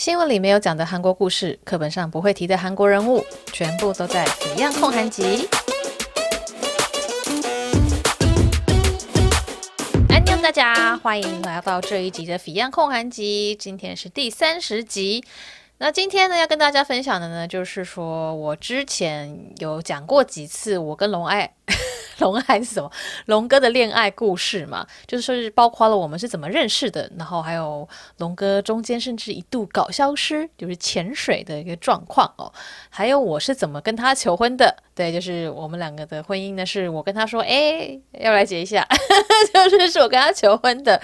新闻里没有讲的韩国故事，课本上不会提的韩国人物，全部都在《Fion 焢韩集》。安，大家欢迎来到这一集的《Fion 焢韩集》，今天是第三十集。那今天呢，要跟大家分享的呢，就是说我之前有讲过几次，我跟龙爱。龙还是什么？龙哥的恋爱故事嘛，就是说是包括了我们是怎么认识的，然后还有龙哥中间甚至一度搞消失，就是潜水的一个状况哦，还有我是怎么跟他求婚的，对，就是我们两个的婚姻呢，是我跟他说，哎，要来结一下，就是是我跟他求婚的。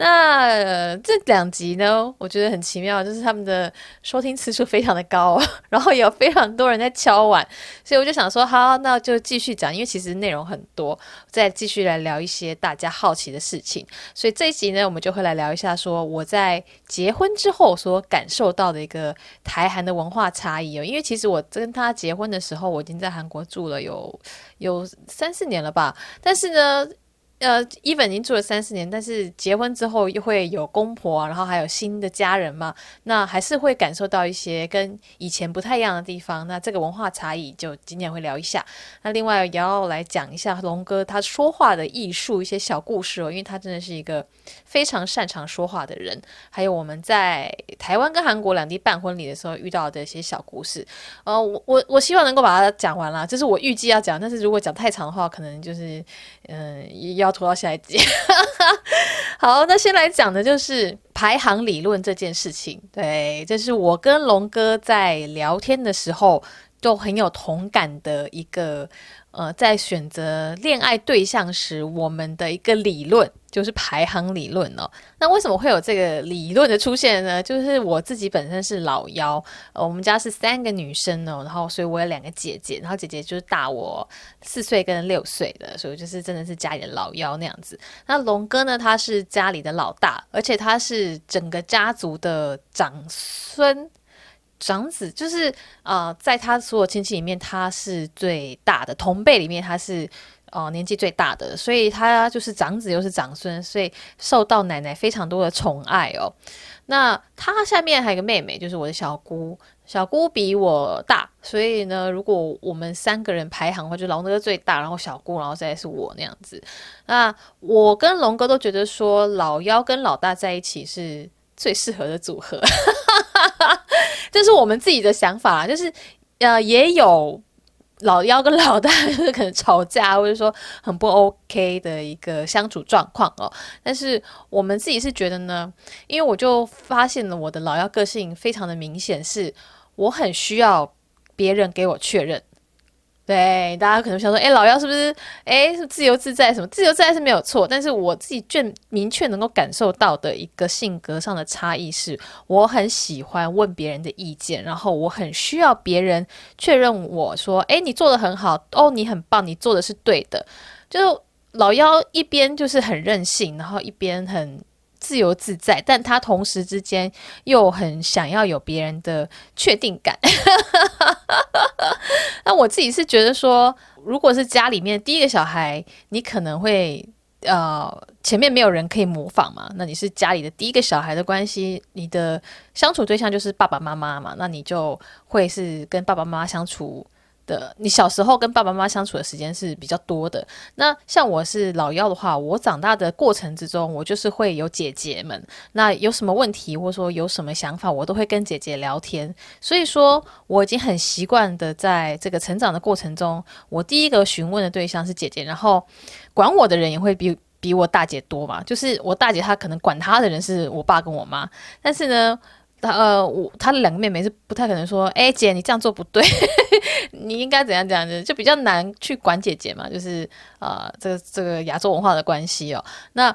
那、这两集呢，我觉得很奇妙，就是他们的收听次数非常的高，然后有非常多人在敲碗，所以我就想说，好，那就继续讲，因为其实内容很多，再继续来聊一些大家好奇的事情。所以这一集呢，我们就会来聊一下，说我在结婚之后所感受到的一个台韩的文化差异哦。因为其实我跟他结婚的时候，我已经在韩国住了有有三四年了吧，但是呢。呃伊本已经住了三四年，但是结婚之后又会有公婆，然后还有新的家人嘛，那还是会感受到一些跟以前不太一样的地方。那这个文化差异，就今天会聊一下。那另外也要来讲一下龙哥他说话的艺术，一些小故事哦，因为他真的是一个非常擅长说话的人。还有我们在台湾跟韩国两地办婚礼的时候遇到的一些小故事。呃，我我我希望能够把它讲完了，这是我预计要讲，但是如果讲太长的话，可能就是嗯、要。要拖到下一集。好，那先来讲的就是排行理论这件事情。对，这是我跟龙哥在聊天的时候都很有同感的一个。呃，在选择恋爱对象时，我们的一个理论就是排行理论哦。那为什么会有这个理论的出现呢？就是我自己本身是老幺，呃，我们家是三个女生哦，然后所以我有两个姐姐，然后姐姐就是大我四岁跟六岁的，所以就是真的是家里的老幺那样子。那龙哥呢，他是家里的老大，而且他是整个家族的长孙。长子就是呃，在他所有亲戚里面，他是最大的，同辈里面他是呃年纪最大的，所以他就是长子又是长孙，所以受到奶奶非常多的宠爱哦。那他下面还有个妹妹，就是我的小姑，小姑比我大，所以呢，如果我们三个人排行的话，就龙哥最大，然后小姑，然后再是我那样子。那我跟龙哥都觉得说，老幺跟老大在一起是最适合的组合。这是我们自己的想法，就是呃，也有老幺跟老大就是可能吵架，或者说很不 OK 的一个相处状况哦。但是我们自己是觉得呢，因为我就发现了我的老幺个性非常的明显，是我很需要别人给我确认。对，大家可能想说，哎，老幺是不是，哎，是自由自在什么？自由自在是没有错，但是我自己最明确能够感受到的一个性格上的差异是，我很喜欢问别人的意见，然后我很需要别人确认我说，哎，你做得很好，哦，你很棒，你做的是对的。就老幺一边就是很任性，然后一边很。自由自在，但他同时之间又很想要有别人的确定感。那我自己是觉得说，如果是家里面第一个小孩，你可能会呃前面没有人可以模仿嘛。那你是家里的第一个小孩的关系，你的相处对象就是爸爸妈妈嘛，那你就会是跟爸爸妈妈相处。的，你小时候跟爸爸妈妈相处的时间是比较多的。那像我是老幺的话，我长大的过程之中，我就是会有姐姐们。那有什么问题或者说有什么想法，我都会跟姐姐聊天。所以说，我已经很习惯的在这个成长的过程中，我第一个询问的对象是姐姐，然后管我的人也会比比我大姐多嘛。就是我大姐她可能管她的人是我爸跟我妈，但是呢。他呃，我他的两个妹妹是不太可能说，哎，姐，你这样做不对，你应该怎样怎样的，就比较难去管姐姐嘛，就是呃，这个这个亚洲文化的关系哦。那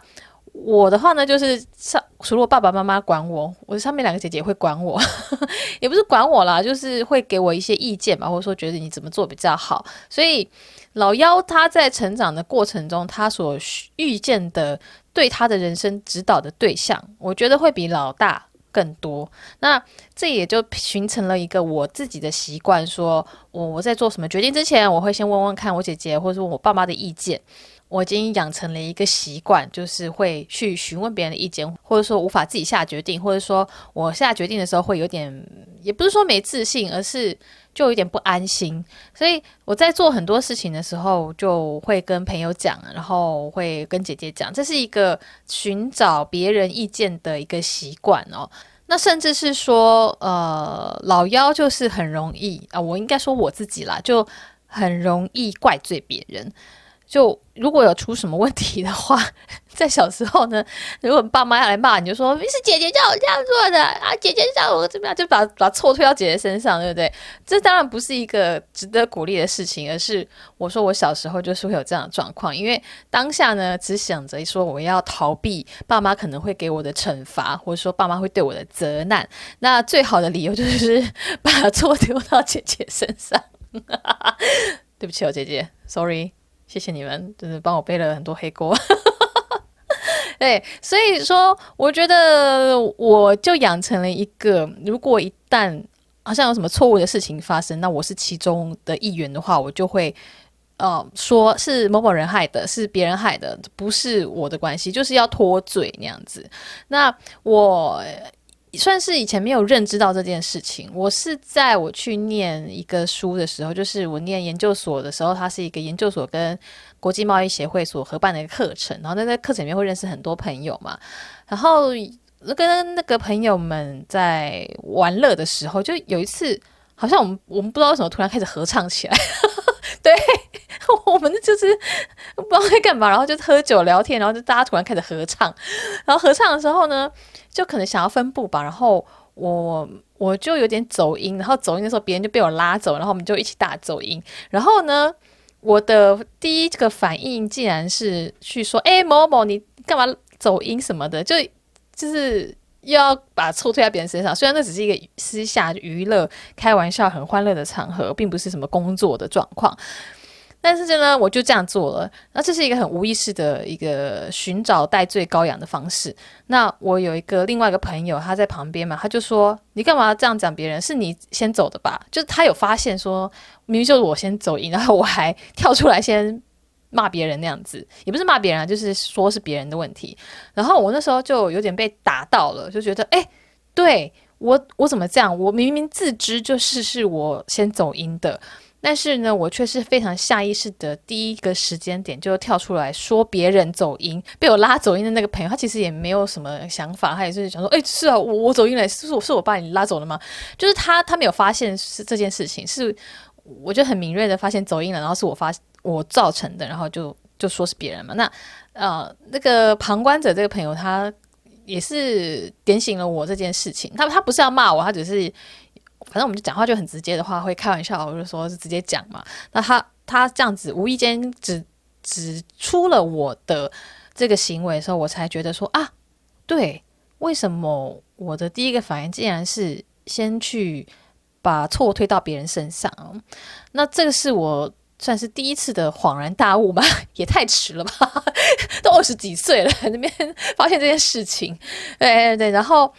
我的话呢，就是上除了我爸爸妈妈管我，我上面两个姐姐会管我，也不是管我啦，就是会给我一些意见吧，或者说觉得你怎么做比较好。所以老幺他在成长的过程中，他所遇见的对他的人生指导的对象，我觉得会比老大。更多，那这也就形成了一个我自己的习惯，说我我在做什么决定之前，我会先问问看我姐姐或者说我爸妈的意见。我已经养成了一个习惯，就是会去询问别人的意见，或者说无法自己下决定，或者说我下决定的时候会有点，也不是说没自信，而是就有点不安心。所以我在做很多事情的时候，就会跟朋友讲，然后会跟姐姐讲，这是一个寻找别人意见的一个习惯哦。那甚至是说，呃，老妖就是很容易啊，我应该说我自己啦，就很容易怪罪别人。就如果有出什么问题的话，在小时候呢，如果爸妈要来骂你，就说是姐姐叫我这样做的啊，姐姐叫我怎么样，就把把错推到姐姐身上，对不对？这当然不是一个值得鼓励的事情，而是我说我小时候就是会有这样的状况，因为当下呢，只想着说我要逃避爸妈可能会给我的惩罚，或者说爸妈会对我的责难，那最好的理由就是 把错丢到姐姐身上。对不起哦，姐姐，sorry。谢谢你们，就是帮我背了很多黑锅。对，所以说，我觉得我就养成了一个，如果一旦好像有什么错误的事情发生，那我是其中的一员的话，我就会呃说是某某人害的，是别人害的，不是我的关系，就是要脱罪那样子。那我。算是以前没有认知到这件事情。我是在我去念一个书的时候，就是我念研究所的时候，它是一个研究所跟国际贸易协会所合办的一个课程。然后那在课程里面会认识很多朋友嘛。然后跟那个朋友们在玩乐的时候，就有一次，好像我们我们不知道为什么突然开始合唱起来。对，我们就是不知道在干嘛，然后就喝酒聊天，然后就大家突然开始合唱。然后合唱的时候呢，就可能想要分部吧，然后我我就有点走音，然后走音的时候别人就被我拉走，然后我们就一起大走音。然后呢，我的第一个反应竟然是去说：“哎，某某，你干嘛走音什么的？”就就是又要把错推在别人身上。虽然那只是一个私下娱乐、开玩笑、很欢乐的场合，并不是什么工作的状况。但是呢，我就这样做了。那这是一个很无意识的一个寻找戴罪羔羊的方式。那我有一个另外一个朋友，他在旁边嘛，他就说：“你干嘛这样讲别人？是你先走的吧？”就是他有发现说，明明就是我先走赢，然后我还跳出来先骂别人那样子，也不是骂别人啊，就是说是别人的问题。然后我那时候就有点被打到了，就觉得，哎，对，我我怎么这样？我明明自知就是是我先走音的。但是呢，我却是非常下意识的第一个时间点就跳出来说别人走音，被我拉走音的那个朋友，他其实也没有什么想法，他也是想说，哎，是啊，我我走音了，是我是我把你拉走了吗？就是他他没有发现是这件事情，是我就很敏锐的发现走音了，然后是我发我造成的，然后就就说是别人嘛。那呃那个旁观者这个朋友，他也是点醒了我这件事情，他他不是要骂我，他只是。反正我们就讲话就很直接的话，会开玩笑，我就说是直接讲嘛。那他他这样子无意间指指出了我的这个行为的时候，我才觉得说啊，对，为什么我的第一个反应竟然是先去把错推到别人身上？那这个是我算是第一次的恍然大悟吧，也太迟了吧，都二十几岁了，那边发现这件事情，对对对，然后。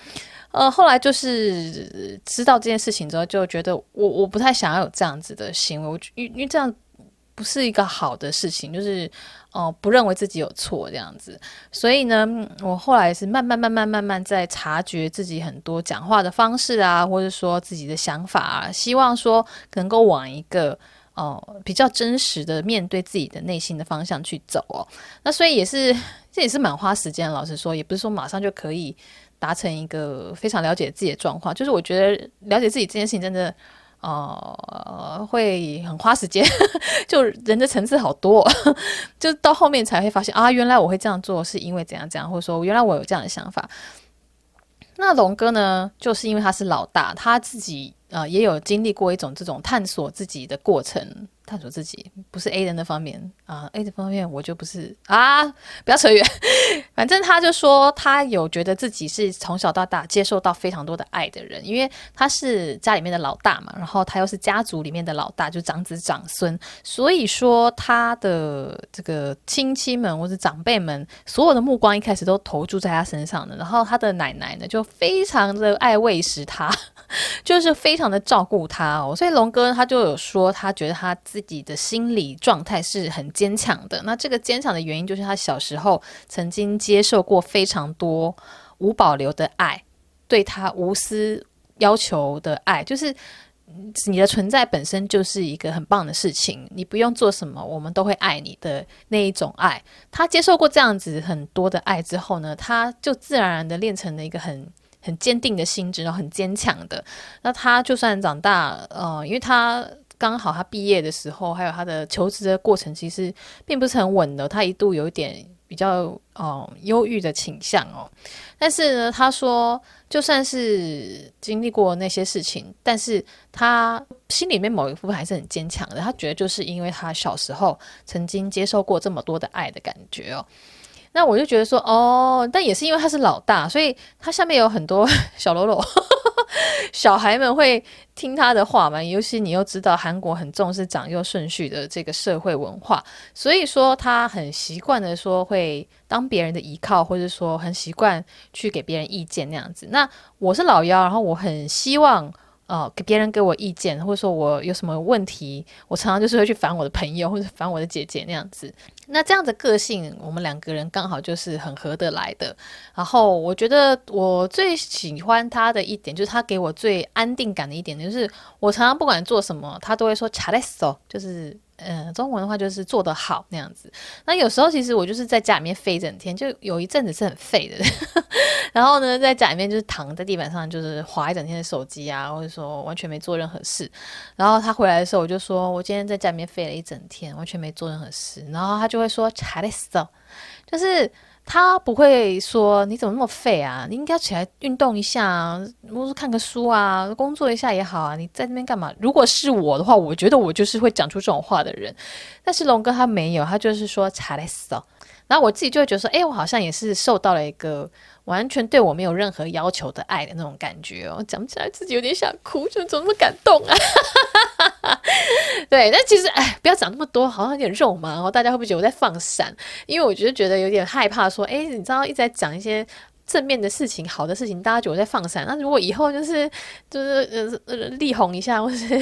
呃，后来就是知道这件事情之后，就觉得我我不太想要有这样子的行为，我因因为这样不是一个好的事情，就是哦、不认为自己有错这样子，所以呢，我后来是慢慢慢慢慢慢在察觉自己很多讲话的方式啊，或者说自己的想法啊，希望说能够往一个哦、比较真实的面对自己的内心的方向去走哦。那所以也是这也是蛮花时间，老实说，也不是说马上就可以。达成一个非常了解自己的状况，就是我觉得了解自己这件事情真的，哦，会很花时间，就人的层次好多，就到后面才会发现啊，原来我会这样做是因为怎样怎样，或者说原来我有这样的想法。那龙哥呢，就是因为他是老大，他自己呃也有经历过一种这种探索自己的过程。探索自己不是 A 人的方面啊，A 的方面我就不是啊，不要扯远。反正他就说他有觉得自己是从小到大接受到非常多的爱的人，因为他是家里面的老大嘛，然后他又是家族里面的老大，就长子长孙，所以说他的这个亲戚们或者长辈们所有的目光一开始都投注在他身上的。然后他的奶奶呢就非常的爱喂食他，就是非常的照顾他哦。所以龙哥他就有说，他觉得他自己的心理状态是很坚强的。那这个坚强的原因，就是他小时候曾经接受过非常多无保留的爱，对他无私要求的爱，就是。你的存在本身就是一个很棒的事情，你不用做什么，我们都会爱你的那一种爱。他接受过这样子很多的爱之后呢，他就自然而然的练成了一个很很坚定的心智，然后很坚强的。那他就算长大，呃，因为他刚好他毕业的时候，还有他的求职的过程，其实并不是很稳的。他一度有一点比较呃忧郁的倾向哦。但是呢，他说，就算是经历过那些事情，但是他心里面某一部分还是很坚强的。他觉得，就是因为他小时候曾经接受过这么多的爱的感觉哦。那我就觉得说，哦，但也是因为他是老大，所以他下面有很多 小喽啰。小孩们会听他的话嘛？尤其你又知道韩国很重视长幼顺序的这个社会文化，所以说他很习惯的说会当别人的依靠，或者说很习惯去给别人意见那样子。那我是老幺，然后我很希望。呃，给别人给我意见，或者说我有什么问题，我常常就是会去烦我的朋友或者烦我的姐姐那样子。那这样的个性我们两个人刚好就是很合得来的。然后我觉得我最喜欢他的一点就是他给我最安定感的一点就是我常常不管做什么他都会说查理就是嗯，中文的话就是做得好那样子。那有时候其实我就是在家里面废整天，就有一阵子是很废的。然后呢，在家里面就是躺在地板上，就是划一整天的手机啊，或者说完全没做任何事。然后他回来的时候，我就说我今天在家里面废了一整天，完全没做任何事。然后他就会说，查理斯，就是。他不会说你怎么那么废啊？你应该起来运动一下、啊，或是看个书啊，工作一下也好啊。你在那边干嘛？如果是我的话，我觉得我就是会讲出这种话的人。但是龙哥他没有，他就是说查嘞死然后我自己就会觉得说，哎、我好像也是受到了一个完全对我没有任何要求的爱的那种感觉哦。讲起来自己有点想哭，就怎么那么感动啊？对，但其实哎，不要讲那么多，好像有点肉麻哦。大家会不会觉得我在放闪？因为我觉得觉得有点害怕，说哎，你知道一直在讲一些正面的事情、好的事情，大家觉得我在放闪。那如果以后就是就是呃力宏一下，或是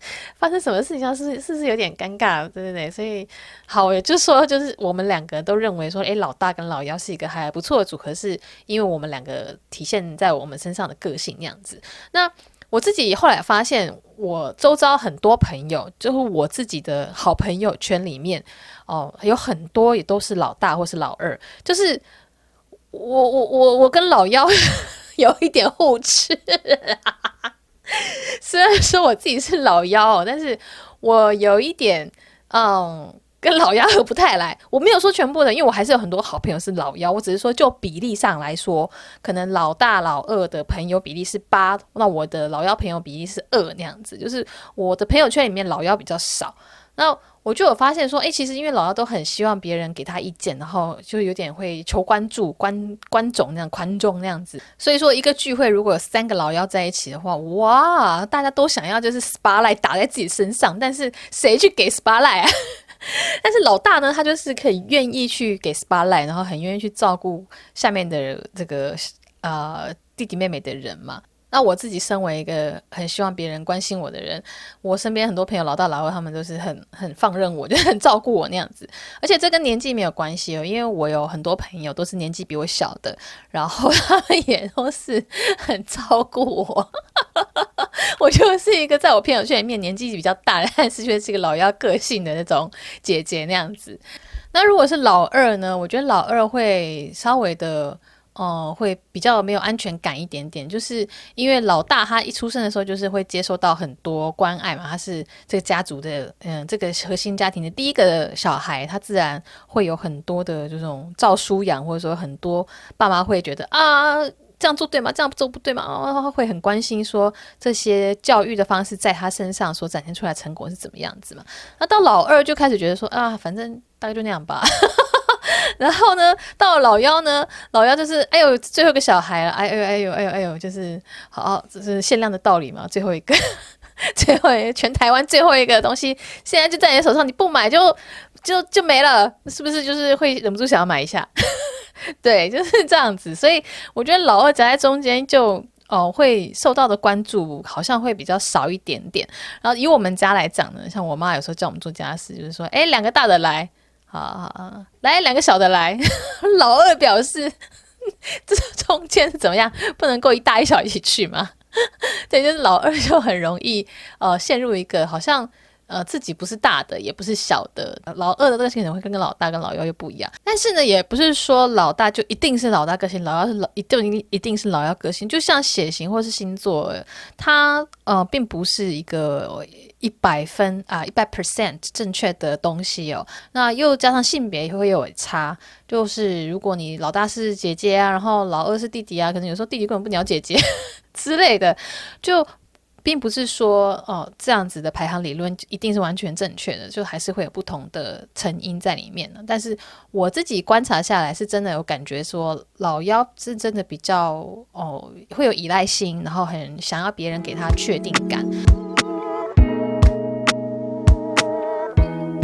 发生什么事情，是是不是有点尴尬？对对对，所以好，也就是说，就是我们两个都认为说，哎，老大跟老幺是一个还不错的组合，是因为我们两个体现在我们身上的个性那样子。那我自己后来发现，我周遭很多朋友，就是我自己的好朋友圈里面，哦，有很多也都是老大或是老二，就是我我我我跟老幺 有一点互斥。虽然说我自己是老幺，但是我有一点，嗯。跟老幺合不太来，我没有说全部的，因为我还是有很多好朋友是老幺，我只是说就比例上来说，可能老大老二的朋友比例是八，那我的老幺朋友比例是二那样子，就是我的朋友圈里面老幺比较少。那我就有发现说，诶，其实因为老幺都很希望别人给他意见，然后就有点会求关注、关关总那样、宽众那样子。所以说一个聚会如果有三个老幺在一起的话，哇，大家都想要就是 spotlight 打在自己身上，但是谁去给 spotlight 啊？但是老大呢，他就是可以愿意去给 spotlight，然后很愿意去照顾下面的这个呃弟弟妹妹的人嘛。那我自己身为一个很希望别人关心我的人，我身边很多朋友老大老二，他们都是很很放任我，就很照顾我那样子。而且这跟年纪没有关系哦，因为我有很多朋友都是年纪比我小的，然后 他们也都是很照顾我。我就是一个在我朋友圈里面年纪比较大，但是却是一个老幺个性的那种姐姐那样子。那如果是老二呢？我觉得老二会稍微的。哦、会比较没有安全感一点点，就是因为老大他一出生的时候就是会接受到很多关爱嘛，他是这个家族的，嗯，这个核心家庭的第一个小孩，他自然会有很多的这种照书养，或者说很多爸妈会觉得啊，这样做对吗？这样做不对吗？哦，会很关心说这些教育的方式在他身上所展现出来成果是怎么样子嘛？那到老二就开始觉得说啊，反正大概就那样吧。然后呢，到老幺呢，老幺就是哎呦，最后一个小孩了，哎呦哎呦哎呦哎呦，就是好，这是限量的道理嘛，最后一个，最后一个全台湾最后一个东西，现在就在你手上，你不买就就就没了，是不是？就是会忍不住想要买一下，对，就是这样子。所以我觉得老二夹在中间就哦，会受到的关注好像会比较少一点点。然后以我们家来讲呢，像我妈有时候叫我们做家事，就是说，哎，两个大的来，好好好，来两个小的来。老二表示，这中间怎么样？不能够一大一小一起去吗？对，就是老二就很容易呃陷入一个好像。呃，自己不是大的，也不是小的。老二的个性可能会跟跟老大跟老幺又不一样。但是呢，也不是说老大就一定是老大个性，老幺是老一定一定是老幺个性。就像血型或是星座，它呃并不是一个一百分啊一百 percent 正确的东西哦。那又加上性别也会有差，就是如果你老大是姐姐啊，然后老二是弟弟啊，可能有时候弟弟根本不鸟姐姐 之类的，就。并不是说哦，这样子的排行理论一定是完全正确的，就还是会有不同的成因在里面的。但是我自己观察下来，是真的有感觉说，老幺是真的比较哦，会有依赖性，然后很想要别人给他确定感。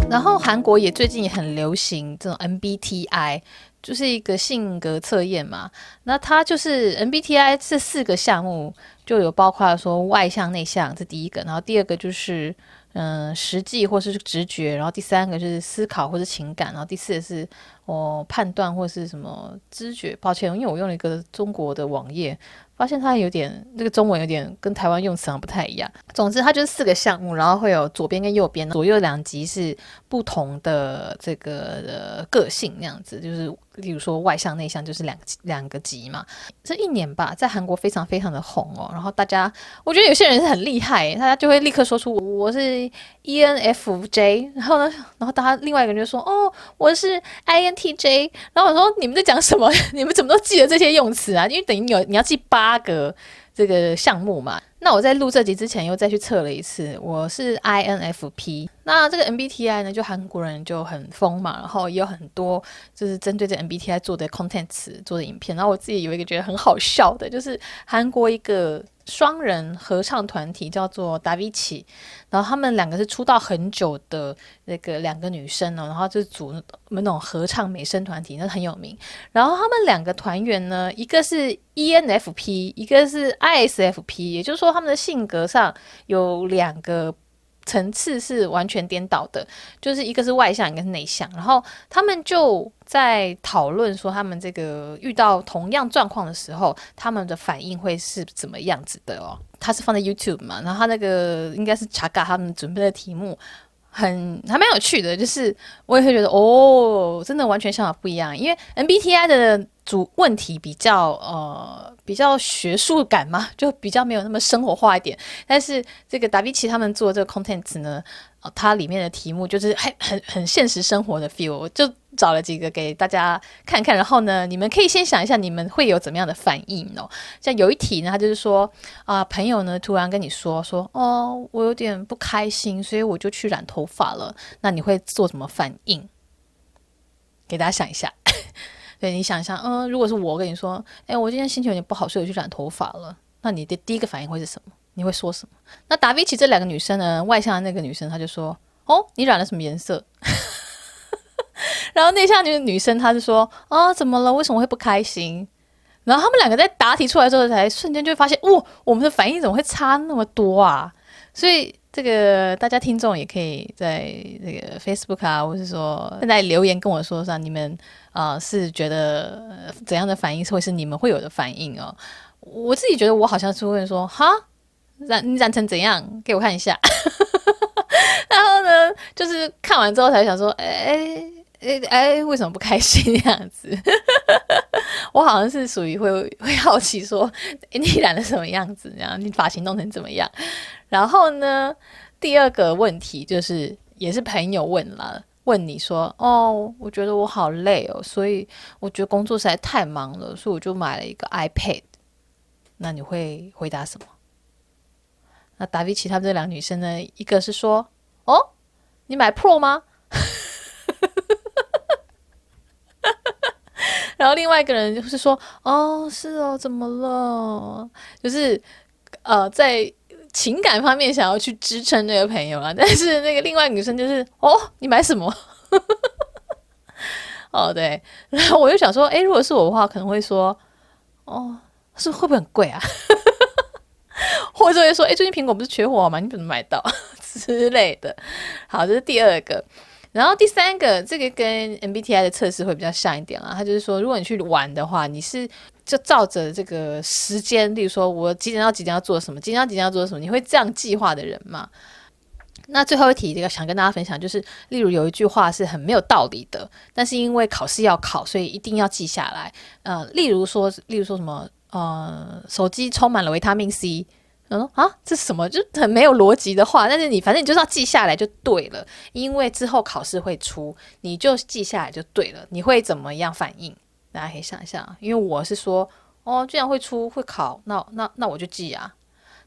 然后韩国也最近也很流行这种 MBTI。就是一个性格测验嘛，那它就是 MBTI 这四个项目就有包括说外向内向这第一个，然后第二个就是嗯、实际或是直觉，然后第三个就是思考或是情感，然后第四个是哦判断或是什么知觉。抱歉，因为我用了一个中国的网页。发现它有点这个中文有点跟台湾用词好像不太一样。总之，它就是四个项目，然后会有左边跟右边，左右两极是不同的这个的个性那样子。就是例如说外向内向就是两两个极嘛。这一年吧，在韩国非常非常的红哦。然后大家，我觉得有些人是很厉害，大家就会立刻说出我是 ENFJ，然后呢，然后大家另外一个人就说哦，我是 INTJ。然后我说你们在讲什么？你们怎么都记得这些用词啊？因为等于有你要记。八个这个项目嘛，那我在录这集之前又再去测了一次，我是 INFP。那这个 MBTI 呢，就韩国人就很疯嘛，然后也有很多就是针对这 MBTI 做的 content 做的影片。然后我自己有一个觉得很好笑的，就是韩国一个。双人合唱团体叫做达比奇，然后他们两个是出道很久的那个两个女生哦，然后就组那种合唱美声团体，那很有名。然后他们两个团员呢，一个是 ENFP，一个是 ISFP，也就是说说他们的性格上有两个。层次是完全颠倒的，就是一个是外向，一个是内向，然后他们就在讨论说，他们这个遇到同样状况的时候，他们的反应会是怎么样子的哦？他是放在 YouTube 嘛，然后他那个应该是查嘎他们准备的题目，很还蛮有趣的，就是我也会觉得哦，真的完全想法不一样，因为 MBTI 的主问题比较呃。比较学术感嘛，就比较没有那么生活化一点。但是这个达比奇他们做这个 contents 呢，它里面的题目就是很很很现实生活的 feel，就找了几个给大家看看。然后呢，你们可以先想一下，你们会有怎么样的反应哦？像有一题呢，他就是说啊，朋友呢突然跟你说说，哦，我有点不开心，所以我就去染头发了。那你会做什么反应？给大家想一下。对，你想一下，嗯，如果是我跟你说，哎，我今天心情有点不好，所以我去染头发了，那你的第一个反应会是什么？你会说什么？那达比奇这两个女生呢，外向的那个女生，她就说，哦，你染了什么颜色？然后内向的女生，她就说，啊，怎么了？为什么会不开心？然后他们两个在答题出来之后，才瞬间就发现，哦，我们的反应怎么会差那么多啊？所以。这个大家听众也可以在这个 Facebook 啊，或是说现在留言跟我说说，你们啊、是觉得怎样的反应，会是你们会有的反应哦。我自己觉得我好像是会说，哈，染你染成怎样？给我看一下。然后呢，就是看完之后才想说，哎哎哎，为什么不开心这样子？我好像是属于会会好奇说，你染的什么样子？然后你发型弄成怎么样？然后呢，第二个问题就是，也是朋友问了，问你说，哦，我觉得我好累哦，所以我觉得工作实在太忙了，所以我就买了一个 iPad。那你会回答什么？那达比奇他们这两个女生呢，一个是说，哦，你买 Pro 吗？然后另外一个人就是说，哦，是哦，怎么了？就是呃，在。情感方面想要去支撑那个朋友啊，但是那个另外女生就是哦，你买什么？哦，对，然后我就想说，诶，如果是我的话，可能会说，哦，是会不会很贵啊？或者会说，哎，最近苹果不是缺货吗？你怎么买到 之类的？好，这是第二个。然后第三个，这个跟 MBTI 的测试会比较像一点啊。它就是说，如果你去玩的话，你是就照着这个时间，例如说我几点到几点要做什么，几点到几点要做什么，你会这样计划的人吗？那最后一题，这个想跟大家分享，就是例如有一句话是很没有道理的，但是因为考试要考，所以一定要记下来。呃，例如说，例如说什么，呃，手机充满了维他命 C。嗯啊，这什么？就很没有逻辑的话，但是你反正你就是要记下来就对了，因为之后考试会出，你就记下来就对了。你会怎么样反应？大家可以想一下，因为我是说，哦，既然会出会考，那那那我就记啊。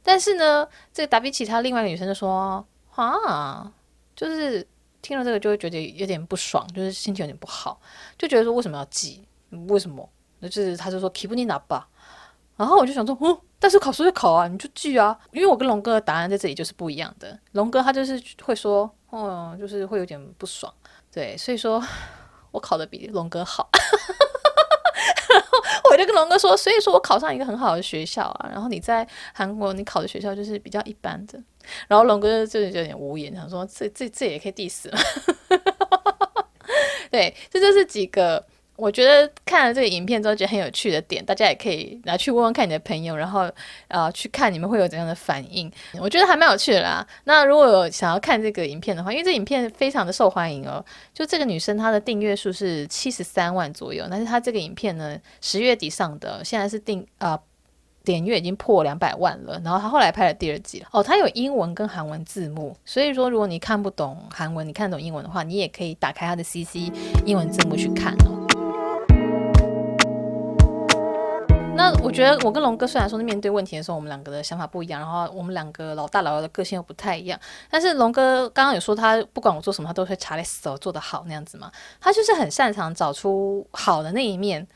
但是呢，这个达比奇他另外一个女生就说，啊，就是听了这个就会觉得有点不爽，就是心情有点不好，就觉得说为什么要记？为什么？那就是他就说 keep 你拿吧。然后我就想说，嗯，但是考试就考啊，你就记啊。因为我跟龙哥的答案在这里就是不一样的。龙哥他就是会说，哦，就是会有点不爽，对，所以说我考的比龙哥好。然 后我就跟龙哥说，所以说我考上一个很好的学校啊。然后你在韩国你考的学校就是比较一般的。然后龙哥就是有点无言，想说这这这也可以 diss 吗？对，这就是几个。我觉得看了这个影片之后，觉得很有趣的点，大家也可以拿去问问看你的朋友，然后呃去看你们会有怎样的反应。我觉得还蛮有趣的啦。那如果有想要看这个影片的话，因为这影片非常的受欢迎哦，就这个女生她的订阅数是七十三万左右，但是她这个影片呢，十月底上的，现在是订啊、呃、点阅已经破两百万了。然后她后来拍了第二季哦，她有英文跟韩文字幕，所以说如果你看不懂韩文，你看懂英文的话，你也可以打开她的 CC 英文字幕去看哦。那我觉得我跟龙哥虽然说是面对问题的时候，我们两个的想法不一样，然后我们两个老大老二的个性又不太一样。但是龙哥刚刚有说他不管我做什么，他都会查来死做得好那样子嘛，他就是很擅长找出好的那一面，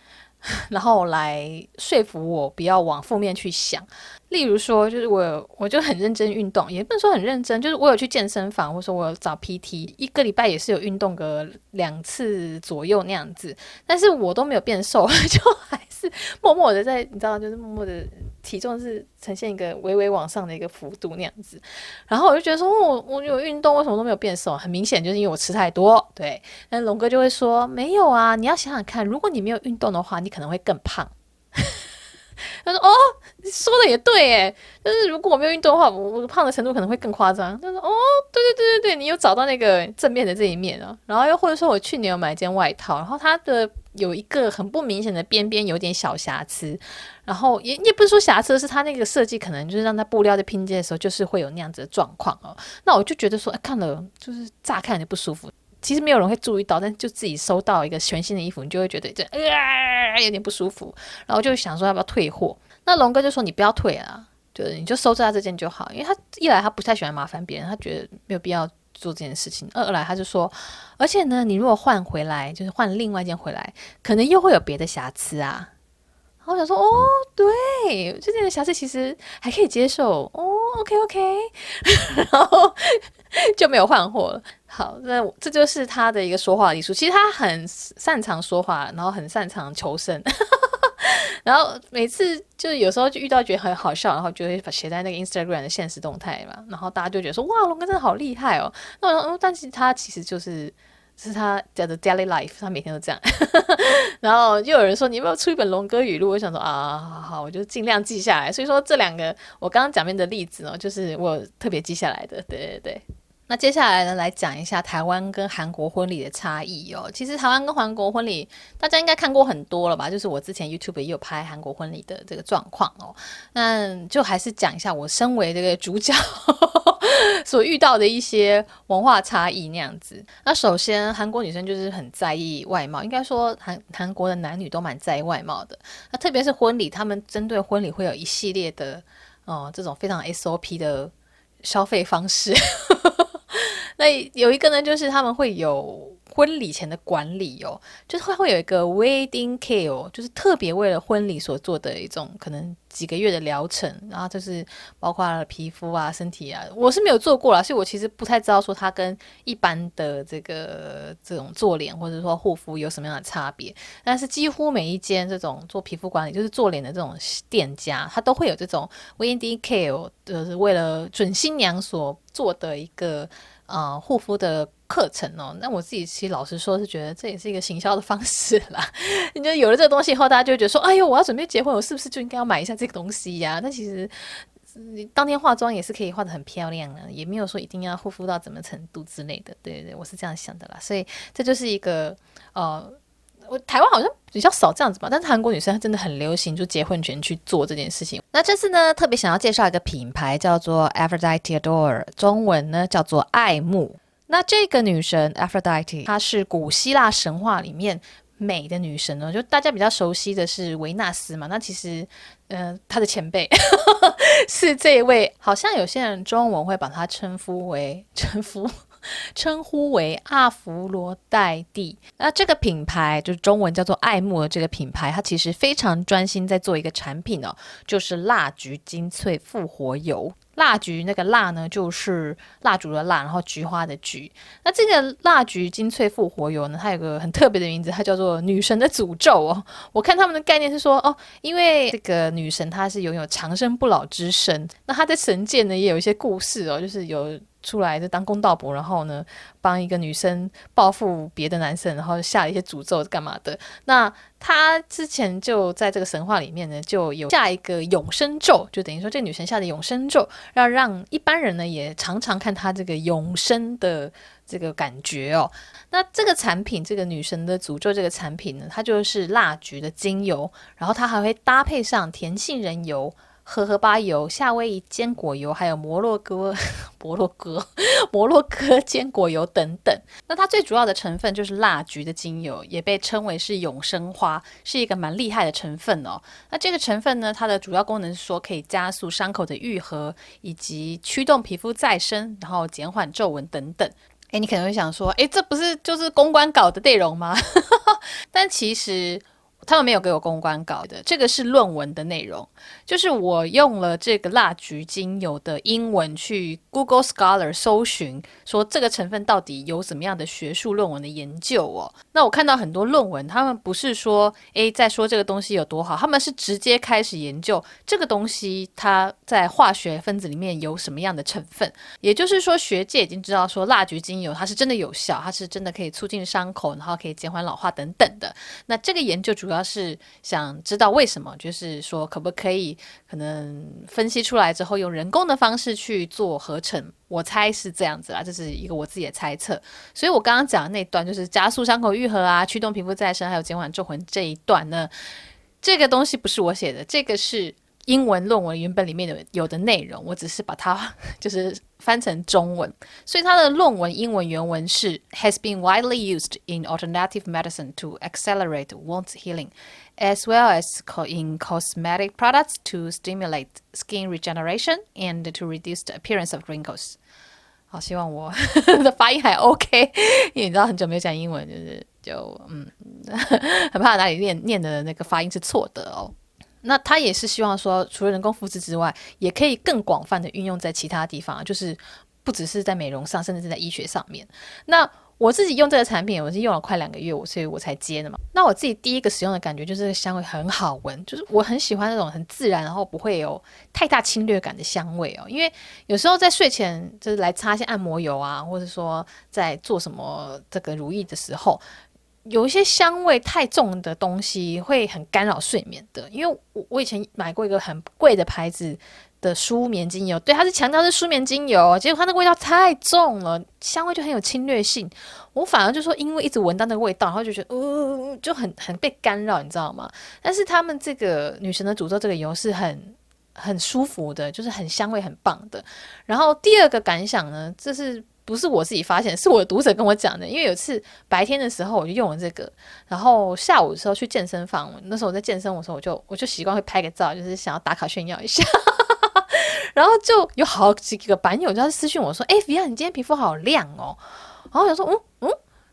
然后来说服我不要往负面去想。例如说，就是我我就很认真运动，也不能说很认真，就是我有去健身房，或者说我有找 PT，一个礼拜也是有运动个两次左右那样子，但是我都没有变瘦，就还是默默的在，你知道，就是默默的体重是呈现一个微微往上的一个幅度那样子，然后我就觉得说，我我有运动，为什么都没有变瘦？很明显就是因为我吃太多，对。那龙哥就会说，没有啊，你要想想看，如果你没有运动的话，你可能会更胖。说：“，的也对，诶，但是如果我没有运动的话，我我胖的程度可能会更夸张。”就是：“哦，对对对对对，你有找到那个正面的这一面啊。”然后又或者说，我去年有买一件外套，然后它的有一个很不明显的边边有点小瑕疵，然后也也不是说瑕疵，是它那个设计可能就是让它布料在拼接的时候就是会有那样子的状况哦。那我就觉得说，哎，看了就是乍看就不舒服。其实没有人会注意到，但就自己收到一个全新的衣服，你就会觉得这啊有点不舒服，然后就想说要不要退货。那龙哥就说你不要退啊，就是你就收下这件就好，因为他一来他不太喜欢麻烦别人，他觉得没有必要做这件事情；二来他就说，而且呢，你如果换回来，就是换另外一件回来，可能又会有别的瑕疵啊。然后我想说，哦，对，这件的瑕疵其实还可以接受，哦，OK OK，然后 就没有换货了。好，那这就是他的一个说话艺术。其实他很擅长说话，然后很擅长求胜，然后每次就有时候就遇到觉得很好笑，然后就会写在那个 Instagram 的现实动态嘛，然后大家就觉得说，哇，龙哥真的好厉害哦。那我说，嗯，但是他其实就是。是他叫做 daily life，他每天都这样。然后又有人说，你有没有出一本龙哥语录？我想说啊，好好，我就尽量记下来。所以说这两个我刚刚讲面的例子呢，就是我特别记下来的。对对对。那接下来呢，来讲一下台湾跟韩国婚礼的差异哦。其实台湾跟韩国婚礼，大家应该看过很多了吧？就是我之前 YouTube 也有拍韩国婚礼的这个状况哦。那就还是讲一下我身为这个主角 所遇到的一些文化差异那样子。那首先，韩国女生就是很在意外貌，应该说韩韩国的男女都蛮在意外貌的。那特别是婚礼，他们针对婚礼会有一系列的哦、这种非常 SOP 的消费方式。那有一个呢，就是他们会有婚礼前的管理哦，就是会会有一个 wedding care，就是特别为了婚礼所做的一种可能几个月的疗程，然后就是包括皮肤啊、身体啊，我是没有做过啦，所以我其实不太知道说它跟一般的这个这种做脸或者说护肤有什么样的差别。但是几乎每一间这种做皮肤管理，就是做脸的这种店家，它都会有这种 wedding care，就是为了准新娘所做的一个呃护肤的。课程哦，那我自己其实老实说，是觉得这也是一个行销的方式啦。你就有了这个东西以后，大家就觉得说：“哎呦，我要准备结婚，我是不是就应该要买一下这个东西呀？”那其实你当天化妆也是可以化的很漂亮啊，也没有说一定要护肤到怎么程度之类的。对对对，我是这样想的啦。所以这就是一个呃，台湾好像比较少这样子吧，但是韩国女生真的很流行，就结婚前去做这件事情。那这次呢，特别想要介绍一个品牌，叫做 Aphrodite Adore，中文呢叫做爱慕。那这个女神 Aphrodite，她是古希腊神话里面美的女神呢，就大家比较熟悉的是维纳斯嘛。那其实，呃，她的前辈 是这一位，好像有些人中文会把她称呼为称呼称呼为阿芙罗黛蒂。那这个品牌就是中文叫做爱慕的这个品牌，它其实非常专心在做一个产品哦，就是蜡菊精粹复活油。蜡菊那个蜡呢，就是蜡烛的蜡，然后菊花的菊。那这个蜡菊精粹复活油呢，它有个很特别的名字，它叫做女神的诅咒哦。我看他们的概念是说，哦，因为这个女神她是拥有长生不老之身，那她在神界呢也有一些故事哦，就是有。出来就当公道伯，然后呢，帮一个女生报复别的男生，然后下了一些诅咒干嘛的。那他之前就在这个神话里面呢，就有下一个永生咒，就等于说这女神下的永生咒，要让一般人呢也常常看她这个永生的这个感觉哦。那这个产品，这个女神的诅咒这个产品呢，它就是蜡菊的精油，然后它还会搭配上甜杏仁油。荷荷巴油、夏威夷坚果油，还有摩洛哥、摩洛哥、摩洛哥坚果油等等。那它最主要的成分就是蜡菊的精油，也被称为是永生花，是一个蛮厉害的成分哦。那这个成分呢，它的主要功能是说可以加速伤口的愈合，以及驱动皮肤再生，然后减缓皱纹等等。诶，你可能会想说，诶，这不是就是公关稿的内容吗？但其实。他们没有给我公关稿的，这个是论文的内容，就是我用了这个蜡菊精油的英文去 Google Scholar 搜寻，说这个成分到底有什么样的学术论文的研究哦。那我看到很多论文，他们不是说诶在说这个东西有多好，他们是直接开始研究这个东西它在化学分子里面有什么样的成分。也就是说，学界已经知道说蜡菊精油它是真的有效，它是真的可以促进伤口，然后可以减缓老化等等的。那这个研究主要。主要是想知道为什么，就是说可不可以可能分析出来之后，用人工的方式去做合成，我猜是这样子啦，这是一个我自己的猜测。所以我刚刚讲的那段就是加速伤口愈合啊，驱动皮肤再生，还有减缓皱纹这一段呢，这个东西不是我写的，这个是。英文论文原本里面的有的内容，我只是把它就是翻成中文，所以它的论文英文原文是 has been widely used in alternative medicine to accelerate wound healing, as well as in cosmetic products to stimulate skin regeneration and to reduce the appearance of wrinkles。好，希望我的发音还 OK，因为你知道很久没有讲英文，就是就嗯，很怕哪里念念的那个发音是错的哦。那他也是希望说，除了人工复制之外，也可以更广泛的运用在其他地方，就是不只是在美容上，甚至是在医学上面。那我自己用这个产品，我是用了快两个月，我所以我才接的嘛。那我自己第一个使用的感觉就是香味很好闻，就是我很喜欢那种很自然，然后不会有太大侵略感的香味哦。因为有时候在睡前就是来擦一些按摩油啊，或者说在做什么这个乳液的时候。有一些香味太重的东西会很干扰睡眠的，因为我我以前买过一个很贵的牌子的舒眠精油，对，它是强调是舒眠精油，结果它那个味道太重了，香味就很有侵略性。我反而就说，因为一直闻到那个味道，然后就觉得，呃，就很很被干扰，你知道吗？但是他们这个女神的诅咒这个油是很很舒服的，就是很香味很棒的。然后第二个感想呢，这是。不是我自己发现，是我的读者跟我讲的。因为有一次白天的时候我就用了这个，然后下午的时候去健身房，那时候我在健身的时候，我就我就习惯会拍个照，就是想要打卡炫耀一下。然后就有好几个版友就私讯我说：“哎，Fion，你今天皮肤好亮哦。”然后我就说：“嗯嗯，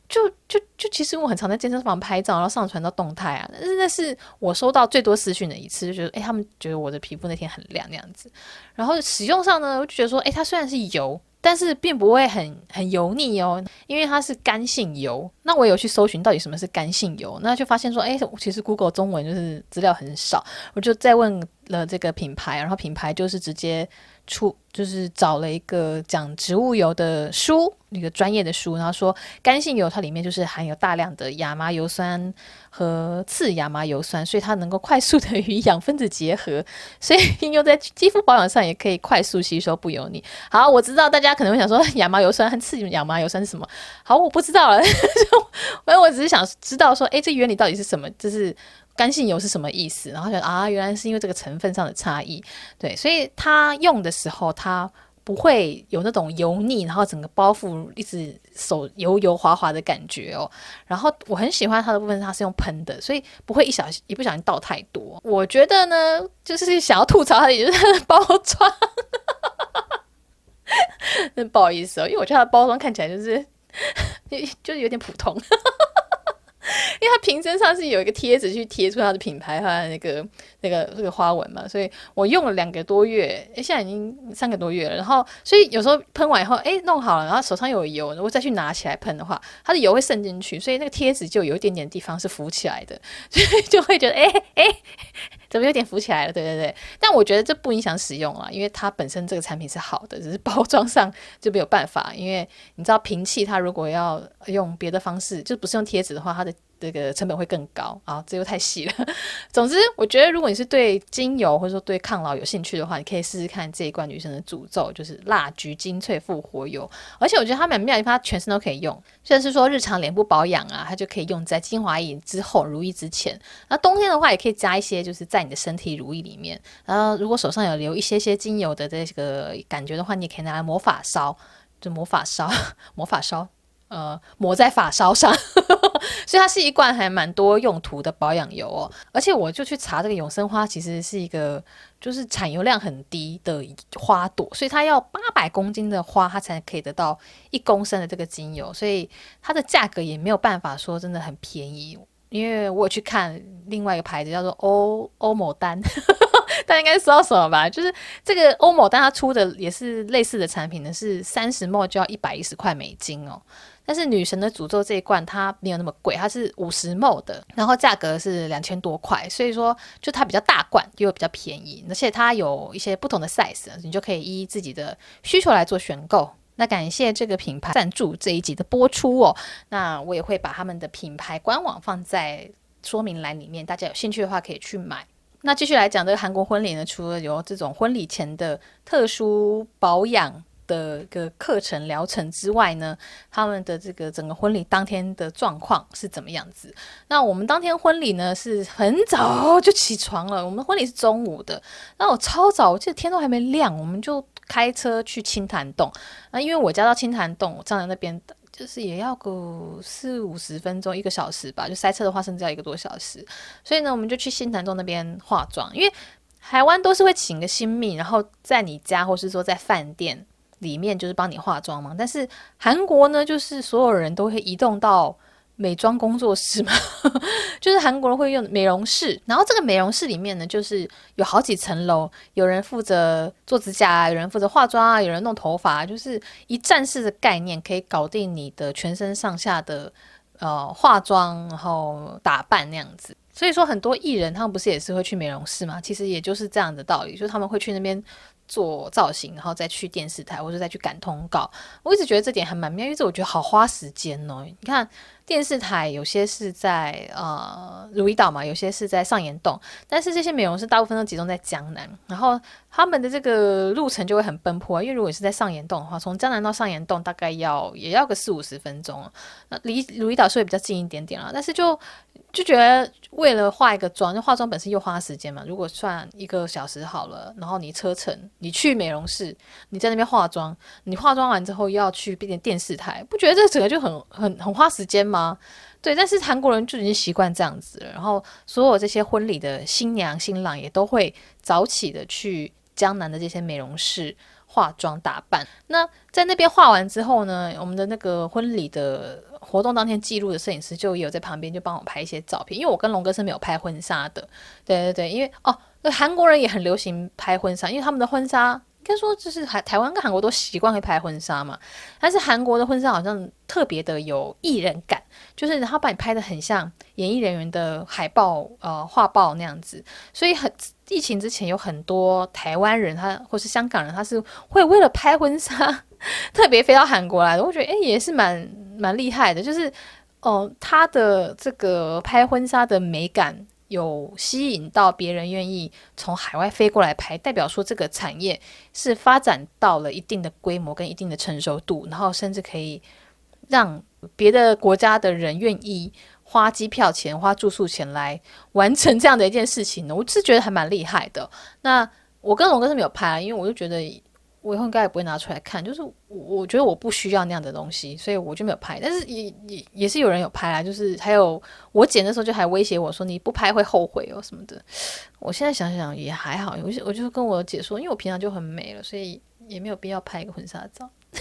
就就就其实我很常在健身房拍照，然后上传到动态啊。但是那是我收到最多私讯的一次，就觉得哎，他们觉得我的皮肤那天很亮那样子。然后使用上呢，我就觉得说，哎，它虽然是油。但是并不会很很油腻哦，因为它是干性油。那我有去搜寻到底什么是干性油，那就发现说，哎，其实 Google 中文就是资料很少。我就再问了这个品牌，然后品牌就是直接出，就是找了一个讲植物油的书，一个专业的书，然后说干性油它里面就是含有大量的亚麻油酸和次亚麻油酸，所以它能够快速的与 氧分子结合，所以应用在肌肤保养上也可以快速吸收，不油腻。好，我知道大家可能会想说亚麻油酸和次亚麻油酸是什么？好，我不知道了，反正我只是想知道说，哎，这原理到底是什么？就是干性油是什么意思？然后觉得啊，原来是因为这个成分上的差异，对，所以它用的时候它。不会有那种油腻，然后整个包覆一直手油油滑滑的感觉哦。然后我很喜欢它的部分，它是用喷的，所以不会一小一不小心倒太多。我觉得呢，就是想要吐槽它，也就是它的包装。那 不好意思哦，因为我觉得它的包装看起来就是 就是有点普通。因为它瓶身上是有一个贴纸去贴出它的品牌它那个那个那个花纹嘛，所以我用了两个多月，诶，现在已经三个多月了。然后，所以有时候喷完以后，诶，弄好了，然后手上有油，如果再去拿起来喷的话，它的油会渗进去，所以那个贴纸就有一点点地方是浮起来的，所以就会觉得，诶诶，怎么有点浮起来了？对对对。但我觉得这不影响使用啊，因为它本身这个产品是好的，只是包装上就没有办法，因为你知道瓶器它如果要用别的方式，就不是用贴纸的话，它的。这个成本会更高啊，这又太细了。总之，我觉得如果你是对精油或者说对抗老有兴趣的话，你可以试试看这一罐女生的诅咒，就是蜡菊精粹复活油。而且我觉得它蛮妙，因为它全身都可以用，就是说日常脸部保养啊，它就可以用在精华液之后乳液之前。那冬天的话，也可以加一些，就是在你的身体乳液里面。然后如果手上有留一些些精油的这个感觉的话，你也可以拿来魔法烧，就魔法烧，魔法烧。呃，抹在发梢上，所以它是一罐还蛮多用途的保养油哦。而且我就去查这个永生花，其实是一个就是产油量很低的花朵，所以它要八百公斤的花，它才可以得到一公升的这个精油，所以它的价格也没有办法说真的很便宜。因为我有去看另外一个牌子叫做欧欧某丹。大家应该知道什么吧？就是这个欧某丹它出的也是类似的产品呢，是三十 ml 就要一百一十块美金哦。但是女神的诅咒这一罐它没有那么贵，它是五十 ml 的，然后价格是两千多块，所以说就它比较大罐又比较便宜，而且它有一些不同的 size，你就可以依自己的需求来做选购。那感谢这个品牌赞助这一集的播出哦。那我也会把他们的品牌官网放在说明栏里面，大家有兴趣的话可以去买。那继续来讲这个韩国婚礼呢，除了有这种婚礼前的特殊保养的一个课程疗程之外呢，他们的这个整个婚礼当天的状况是怎么样子？那我们当天婚礼呢是很早就起床了，我们婚礼是中午的，那我超早，我记得天都还没亮，我们就开车去青潭洞。那因为我家到青潭洞，我站在那边就是也要个四五十分钟，一个小时吧。就塞车的话，甚至要一个多小时。所以呢，我们就去新潭洞那边化妆。因为台湾都是会请个新秘，然后在你家或是说在饭店里面就是帮你化妆嘛。但是韩国呢，就是所有人都会移动到。美妆工作室嘛，就是韩国人会用美容室，然后这个美容室里面呢，就是有好几层楼，有人负责做指甲，有人负责化妆啊，有人弄头发，就是一站式的概念，可以搞定你的全身上下的呃化妆，然后打扮那样子。所以说很多艺人他们不是也是会去美容室嘛？其实也就是这样的道理，就是他们会去那边。做造型，然后再去电视台，或者再去赶通告。我一直觉得这点还蛮妙，因为这我觉得好花时间哦。你看电视台有些是在呃如意岛嘛，有些是在上岩洞，但是这些美容师大部分都集中在江南，然后他们的这个路程就会很奔波。因为如果你是在上岩洞的话，从江南到上岩洞大概要也要个四五十分钟。那离如意岛是会比较近一点点啦，但是就。就觉得为了化一个妆，就化妆本身又花时间嘛。如果算一个小时好了，然后你车程，你去美容室，你在那边化妆，你化妆完之后又要去变成电视台，不觉得这整个就很很很花时间吗？对，但是韩国人就已经习惯这样子了。然后所有这些婚礼的新娘新郎也都会早起的去江南的这些美容室化妆打扮。那在那边化完之后呢，我们的那个婚礼的活动当天记录的摄影师就有在旁边就帮我拍一些照片，因为我跟龙哥是没有拍婚纱的。对对对，因为哦，韩国人也很流行拍婚纱，因为他们的婚纱。应该说，就是台台湾跟韩国都习惯会拍婚纱嘛，但是韩国的婚纱好像特别的有艺人感，就是他把你拍得很像演艺人员的海报、呃画报那样子，所以很疫情之前有很多台湾人他或是香港人，他是会为了拍婚纱 特别飞到韩国来的，我觉得诶也是蛮蛮厉害的，就是哦、他的这个拍婚纱的美感。有吸引到别人愿意从海外飞过来拍，代表说这个产业是发展到了一定的规模跟一定的成熟度，然后甚至可以让别的国家的人愿意花机票钱、花住宿钱来完成这样的一件事情呢。我是觉得还蛮厉害的。那我跟龙哥是没有拍，因为我就觉得。我以后应该也不会拿出来看，就是我我觉得我不需要那样的东西，所以我就没有拍。但是也也也是有人有拍啦，就是还有我剪的时候就还威胁我说，你不拍会后悔哦什么的。我现在想想也还好，我就我就跟我姐说，因为我平常就很美了，所以也没有必要拍一个婚纱照。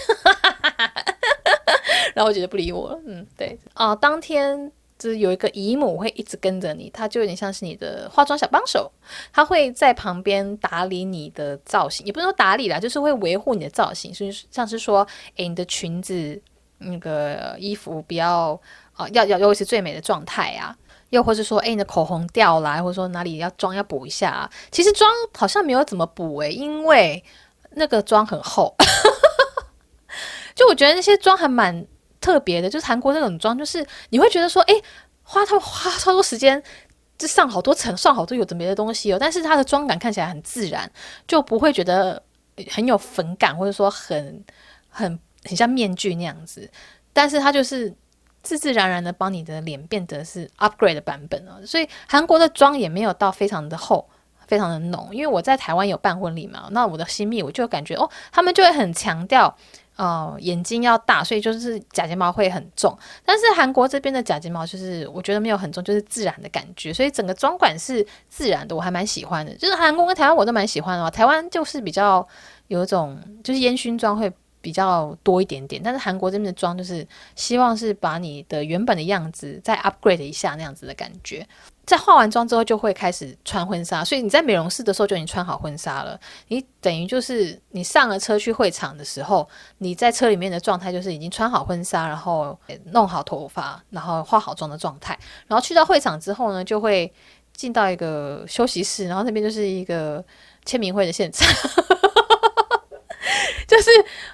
然后我姐就不理我了。嗯，对啊，当天。就是有一个姨母会一直跟着你，她就有点像是你的化妆小帮手，她会在旁边打理你的造型，也不是说打理啦，就是会维护你的造型，所以像是说，诶，你的裙子那个衣服不要啊，要要维持最美的状态啊，又或是说，诶，你的口红掉了，或者说哪里要妆要补一下啊，其实妆好像没有怎么补诶、因为那个妆很厚，就我觉得那些妆还蛮。特别的，就是韩国那种妆，就是你会觉得说，诶，花他花超多时间，就上好多层，上好多有的没的东西哦。但是它的妆感看起来很自然，就不会觉得很有粉感，或者说很很很像面具那样子。但是它就是自自然然的帮你的脸变得是 upgrade 的版本哦。所以韩国的妆也没有到非常的厚，非常的浓。因为我在台湾有办婚礼嘛，那我的新密我就感觉哦，他们就会很强调。哦，眼睛要大，所以就是假睫毛会很重。但是韩国这边的假睫毛就是我觉得没有很重，就是自然的感觉，所以整个妆感是自然的，我还蛮喜欢的。就是韩国跟台湾我都蛮喜欢的。台湾就是比较有一种就是烟熏妆会比较多一点点，但是韩国这边的妆就是希望是把你的原本的样子再 upgrade 一下那样子的感觉。在化完妆之后就会开始穿婚纱，所以你在美容室的时候就已经穿好婚纱了。你等于就是你上了车去会场的时候，你在车里面的状态就是已经穿好婚纱，然后弄好头发，然后化好妆的状态。然后去到会场之后呢，就会进到一个休息室，然后那边就是一个签名会的现场。就是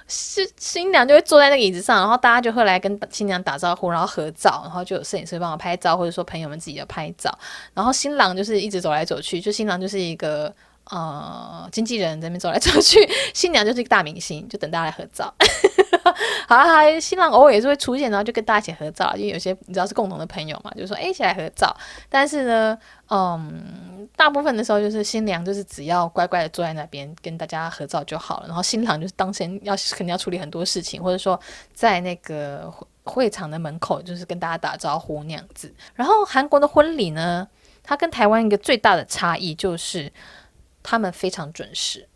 新新娘就会坐在那个椅子上，然后大家就会来跟新娘打招呼，然后合照，然后就有摄影师帮我拍照，或者说朋友们自己的拍照。然后新郎就是一直走来走去，就新郎就是一个呃经纪人在那边走来走去，新娘就是一个大明星，就等大家来合照。好了，还新郎偶尔也是会出现，然后就跟大家一起合照，因为有些你知道是共同的朋友嘛，就说哎一起来合照。但是呢，嗯，大部分的时候就是新娘就是只要乖乖的坐在那边跟大家合照就好了，然后新郎就是当先要肯定要处理很多事情，或者说在那个会场的门口就是跟大家打招呼那样子。然后韩国的婚礼呢，它跟台湾一个最大的差异就是他们非常准时。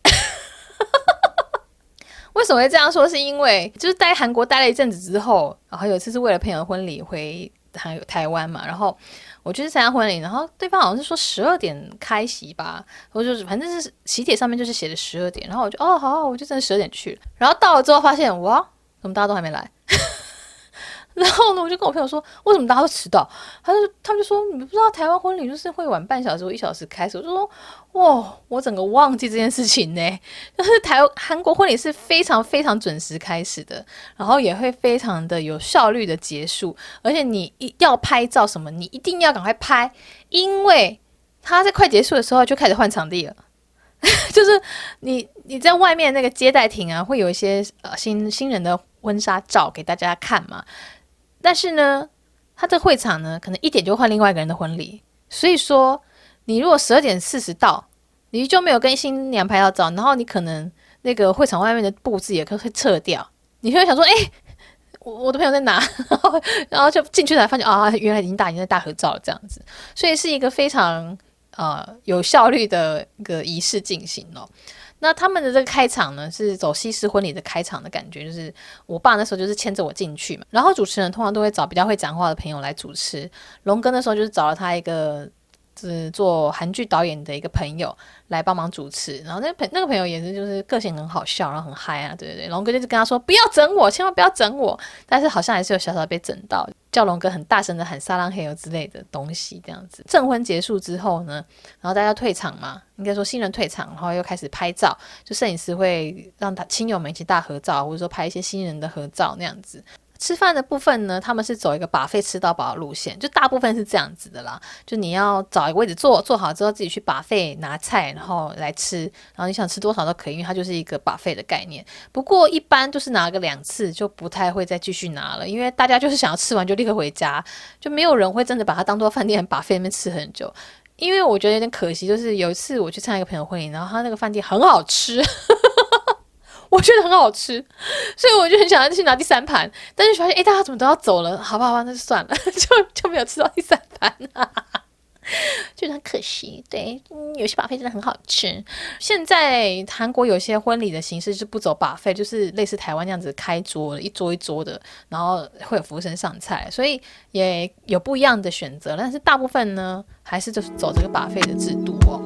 为什么会这样说？是因为就是在韩国待了一阵子之后，然后有一次是为了朋友的婚礼回台台湾嘛，然后我去参加婚礼，然后对方好像是说十二点开席吧，我就是反正是喜帖上面就是写的十二点，然后我就哦好，我就真的十二点去了，然后到了之后发现哇，怎么大家都还没来？然后呢，我就跟我朋友说，为什么大家都迟到？他就他们就说，你不知道台湾婚礼就是会晚半小时或一小时开始。我就说，哇，我整个忘记这件事情呢。就是台韩国婚礼是非常非常准时开始的，然后也会非常的有效率的结束。而且你一要拍照什么，你一定要赶快拍，因为他在快结束的时候就开始换场地了。就是你你在外面那个接待亭啊，会有一些呃新新人的婚纱照给大家看嘛。但是呢，他这会场呢，可能一点就换另外一个人的婚礼，所以说你如果十二点四十到，你就没有跟新娘拍到照，然后你可能那个会场外面的布置也可会撤掉，你会想说，哎，我我的朋友在哪？然后就进去才发现啊，原来已经大已经在大合照这样子，所以是一个非常呃有效率的一个仪式进行哦。那他们的这个开场呢，是走西式婚礼的开场的感觉，就是我爸那时候就是牵着我进去嘛，然后主持人通常都会找比较会讲话的朋友来主持。龙哥那时候就是找了他一个是做韩剧导演的一个朋友来帮忙主持，然后那朋那个朋友也是就是个性很好笑，然后很嗨啊，对对对。龙哥就是跟他说不要整我，千万不要整我，但是好像还是有小小被整到，叫龙哥很大声的喊撒浪嘿呦之类的东西这样子。证婚结束之后呢，然后大家退场嘛，应该说新人退场，然后又开始拍照，就摄影师会让他亲友们一起大合照，或者说拍一些新人的合照那样子。吃饭的部分呢，他们是走一个把费吃到饱的路线，就大部分是这样子的啦。就你要找一个位置坐，坐好之后自己去把费拿菜，然后来吃，然后你想吃多少都可以，因为它就是一个把费的概念。不过一般就是拿个两次就不太会再继续拿了，因为大家就是想要吃完就立刻回家，就没有人会真的把它当做饭店把费那边吃很久。因为我觉得有点可惜，就是有一次我去参加一个朋友婚礼，然后他那个饭店很好吃。我觉得很好吃，所以我就很想要去拿第三盘，但是发现哎，大家怎么都要走了？好吧，好吧，那就算了，就就没有吃到第三盘，就很可惜。对，嗯，有些把费真的很好吃。现在韩国有些婚礼的形式是不走把费就是类似台湾那样子开桌，一桌一桌的，然后会有服务生上菜，所以也有不一样的选择。但是大部分呢，还是就是走这个把费的制度哦。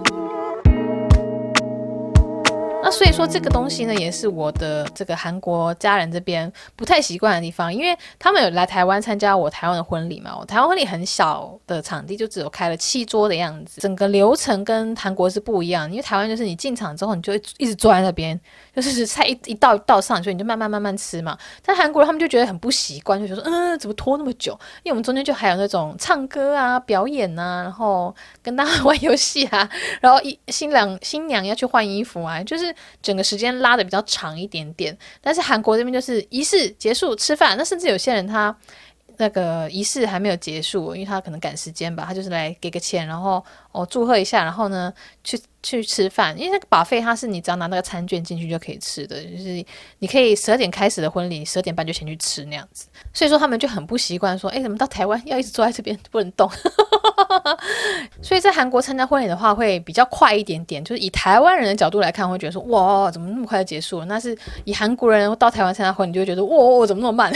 所以说这个东西呢，也是我的这个韩国家人这边不太习惯的地方，因为他们有来台湾参加我台湾的婚礼嘛。我台湾婚礼很小的场地，就只有开了七桌的样子，整个流程跟韩国是不一样。因为台湾就是你进场之后，你就会一直坐在那边，就是菜一一道一道上，所以你就慢慢慢慢吃嘛。但韩国人他们就觉得很不习惯，就觉得说，嗯，怎么拖那么久？因为我们中间就还有那种唱歌啊、表演啊，然后跟大家玩游戏啊，然后一新郎新娘要去换衣服啊，就是。整个时间拉得比较长一点点，但是韩国这边就是仪式结束吃饭，那甚至有些人他那个仪式还没有结束，因为他可能赶时间吧，他就是来给个钱，然后哦祝贺一下，然后呢去去吃饭，因为那个 buffet 它是你只要拿那个餐券进去就可以吃的，就是你可以十二点开始的婚礼，十二点半就先去吃那样子，所以说他们就很不习惯说，哎，怎么到台湾要一直坐在这边不能动。所以在韩国参加婚礼的话，会比较快一点点。就是以台湾人的角度来看，会觉得说哇，怎么那么快就结束了？那是以韩国人到台湾参加婚礼，就会觉得哇，怎么那么慢？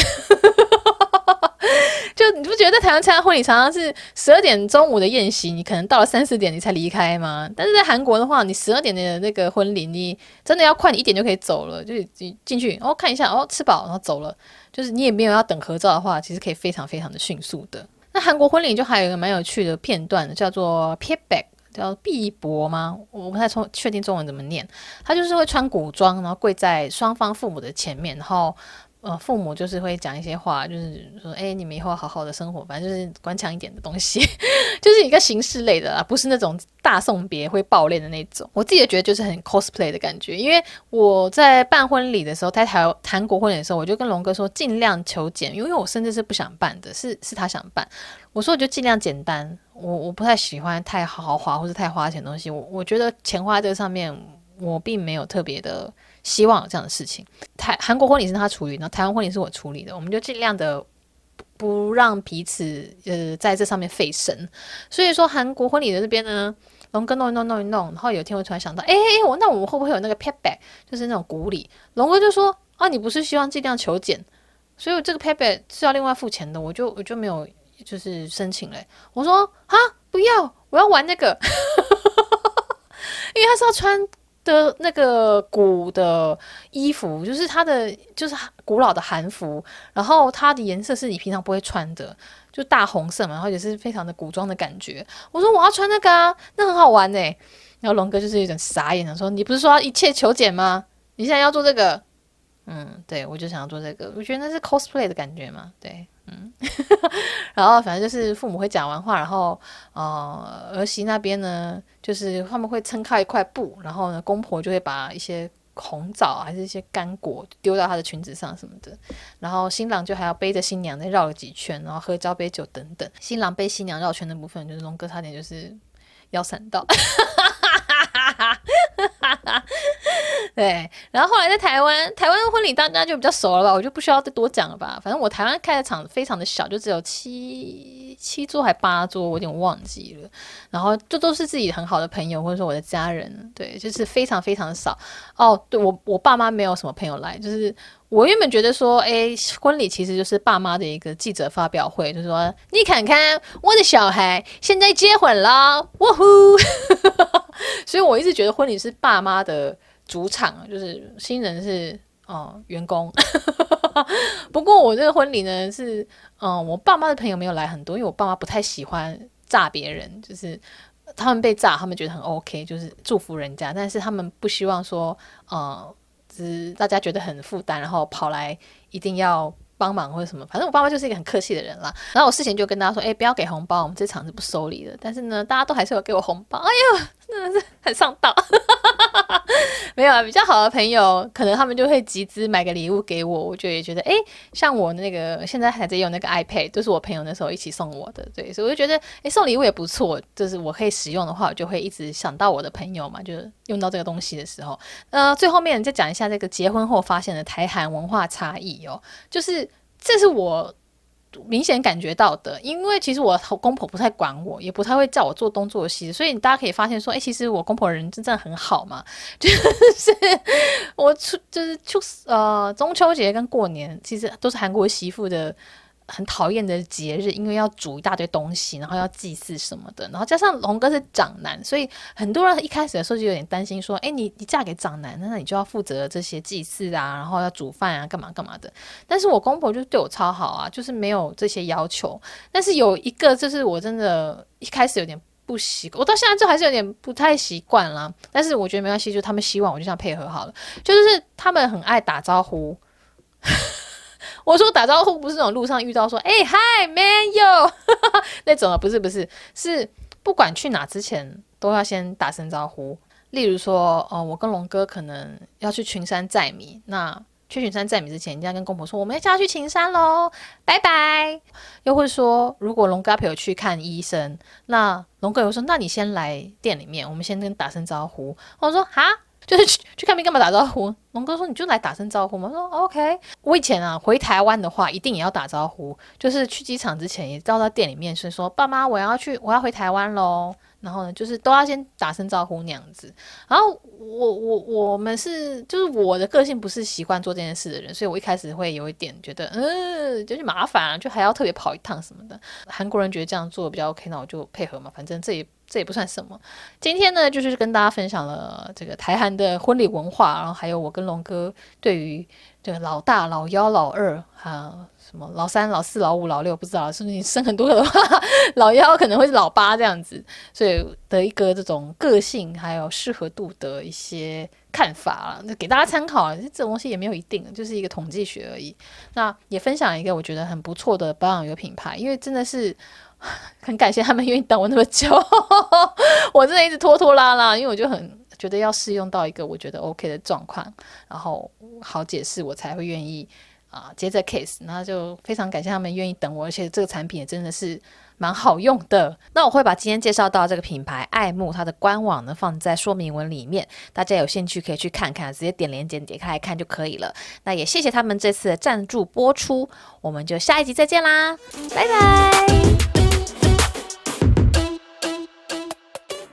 就你不觉得在台湾参加婚礼常常是十二点中午的宴席，你可能到了三四点你才离开吗？但是在韩国的话，你十二点的那个婚礼，你真的要快，你一点就可以走了，就你进去哦看一下哦吃饱然后走了。就是你也没有要等合照的话，其实可以非常非常的迅速的。那韩国婚礼就还有一个蛮有趣的片段，叫做 piebag，叫碧博吗？我不太从确定中文怎么念。他就是会穿古装，然后跪在双方父母的前面，然后。呃，父母就是会讲一些话，就是说，哎，你们以后好好的生活，反正就是官腔一点的东西，就是一个形式类的啦，不是那种大送别会爆裂的那种。我自己也觉得就是很 cosplay 的感觉，因为我在办婚礼的时候，在台韩国婚礼的时候，我就跟龙哥说尽量求简，因为我甚至是不想办的，是是他想办，我说我就尽量简单，我我不太喜欢太豪华或者太花钱的东西，我我觉得钱花在这个上面，我并没有特别的。希望有这样的事情。台韩国婚礼是他处理，然后台湾婚礼是我处理的，我们就尽量的不让彼此呃在这上面费神。所以说韩国婚礼的这边呢，龙哥弄一弄弄一弄，然后有一天我突然想到，哎哎，我那我们会不会有那个 pat back，就是那种鼓励？龙哥就说啊，你不是希望尽量求简，所以这个 pat back 是要另外付钱的，我就我就没有就是申请嘞。我说啊，不要，我要玩那个，因为他是要穿。的那个古的衣服，就是它的就是古老的韩服，然后它的颜色是你平常不会穿的，就大红色嘛，然后也是非常的古装的感觉。我说我要穿那个啊，那很好玩呢。然后龙哥就是有点傻眼了，说你不是说一切求简吗？你现在要做这个？嗯，对，我就想要做这个，我觉得那是 cosplay 的感觉嘛，对。嗯，然后反正就是父母会讲完话，然后呃儿媳那边呢，就是他们会撑开一块布，然后呢公婆就会把一些红枣还是一些干果丢到她的裙子上什么的，然后新郎就还要背着新娘再绕了几圈，然后喝交杯酒等等。新郎背新娘绕圈的部分，就是龙哥差点就是腰闪到。对，然后后来在台湾，台湾的婚礼大家就比较熟了吧，我就不需要再多讲了吧。反正我台湾开的场非常的小，就只有七七桌还八桌，我有点忘记了。然后这都是自己很好的朋友，或者说我的家人，对，就是非常非常的少。哦，对我我爸妈没有什么朋友来，就是我原本觉得说，哎，婚礼其实就是爸妈的一个记者发表会，就是说你看看我的小孩现在结婚了，哇呼！所以我一直觉得婚礼是爸妈的主场，就是新人是哦、呃、员工。不过我这个婚礼呢是，嗯、我爸妈的朋友没有来很多，因为我爸妈不太喜欢炸别人，就是他们被炸，他们觉得很 OK，就是祝福人家，但是他们不希望说，呃，只大家觉得很负担，然后跑来一定要。帮忙或者什么，反正我爸妈就是一个很客气的人啦。然后我事前就跟大家说，哎、不要给红包，我们这场是不收礼的。但是呢，大家都还是有给我红包。哎呦，真的是很上道。没有啊，比较好的朋友，可能他们就会集资买个礼物给我。我就也觉得，哎、像我那个现在还在用那个 iPad，都是我朋友那时候一起送我的。对，所以我就觉得，哎、送礼物也不错。就是我可以使用的话，我就会一直想到我的朋友嘛，就是用到这个东西的时候。呃，最后面再讲一下这个结婚后发现的台韩文化差异哦，就是。这是我明显感觉到的，因为其实我公婆不太管我，也不太会叫我做东做西，所以大家可以发现说，哎，其实我公婆人真的很好嘛，就是我出就是出呃中秋节跟过年，其实都是韩国媳妇的。很讨厌的节日，因为要煮一大堆东西，然后要祭祀什么的，然后加上龙哥是长男，所以很多人一开始的时候就有点担心，说：“哎，你你嫁给长男，那你就要负责这些祭祀啊，然后要煮饭啊，干嘛干嘛的。”但是我公婆就对我超好啊，就是没有这些要求。但是有一个，就是我真的一开始有点不习惯，我到现在就还是有点不太习惯啦。但是我觉得没关系，就他们希望我就这样配合好了。就是他们很爱打招呼。我说打招呼不是那种路上遇到说哎嗨 man yo 那种啊，不是不是，是不管去哪之前都要先打声招呼。例如说，哦、呃，我跟龙哥可能要去群山载米，那去群山载米之前，一定要跟公婆说我们要去群山喽，拜拜。又会说，如果龙哥陪我去看医生，那龙哥又说，那你先来店里面，我们先跟打声招呼。我说哈。就是去去看病干嘛打招呼？龙哥说，你就来打声招呼嘛。我说 OK。我以前啊回台湾的话，一定也要打招呼，就是去机场之前也到到店里面是说，爸妈我要去，我要回台湾喽。然后呢，就是都要先打声招呼那样子。然后我我我们是就是我的个性不是习惯做这件事的人，所以我一开始会有一点觉得，嗯，就是麻烦啊，就还要特别跑一趟什么的。韩国人觉得这样做比较 OK，那我就配合嘛，反正这也这也不算什么。今天呢，就是跟大家分享了这个台韩的婚礼文化，然后还有我跟龙哥对于这个老大、老幺、老二啊。什么老三、老四、老五、老六不知道，是不是你生很多个的话，老幺可能会是老八这样子，所以的一个这种个性还有适合度的一些看法了，那给大家参考。这种东西也没有一定，就是一个统计学而已。那也分享一个我觉得很不错的保养油品牌，因为真的是 很感谢他们愿意等我那么久，我真的一直拖拖拉拉，因为我就很觉得要试用到一个我觉得 OK 的状况，然后好解释，我才会愿意。啊，接着 case，那就非常感谢他们愿意等我，而且这个产品也真的是蛮好用的。那我会把今天介绍到这个品牌爱慕它的官网呢放在说明文里面，大家有兴趣可以去看看，直接点连接点开来看就可以了。那也谢谢他们这次的赞助播出，我们就下一集再见啦，拜拜。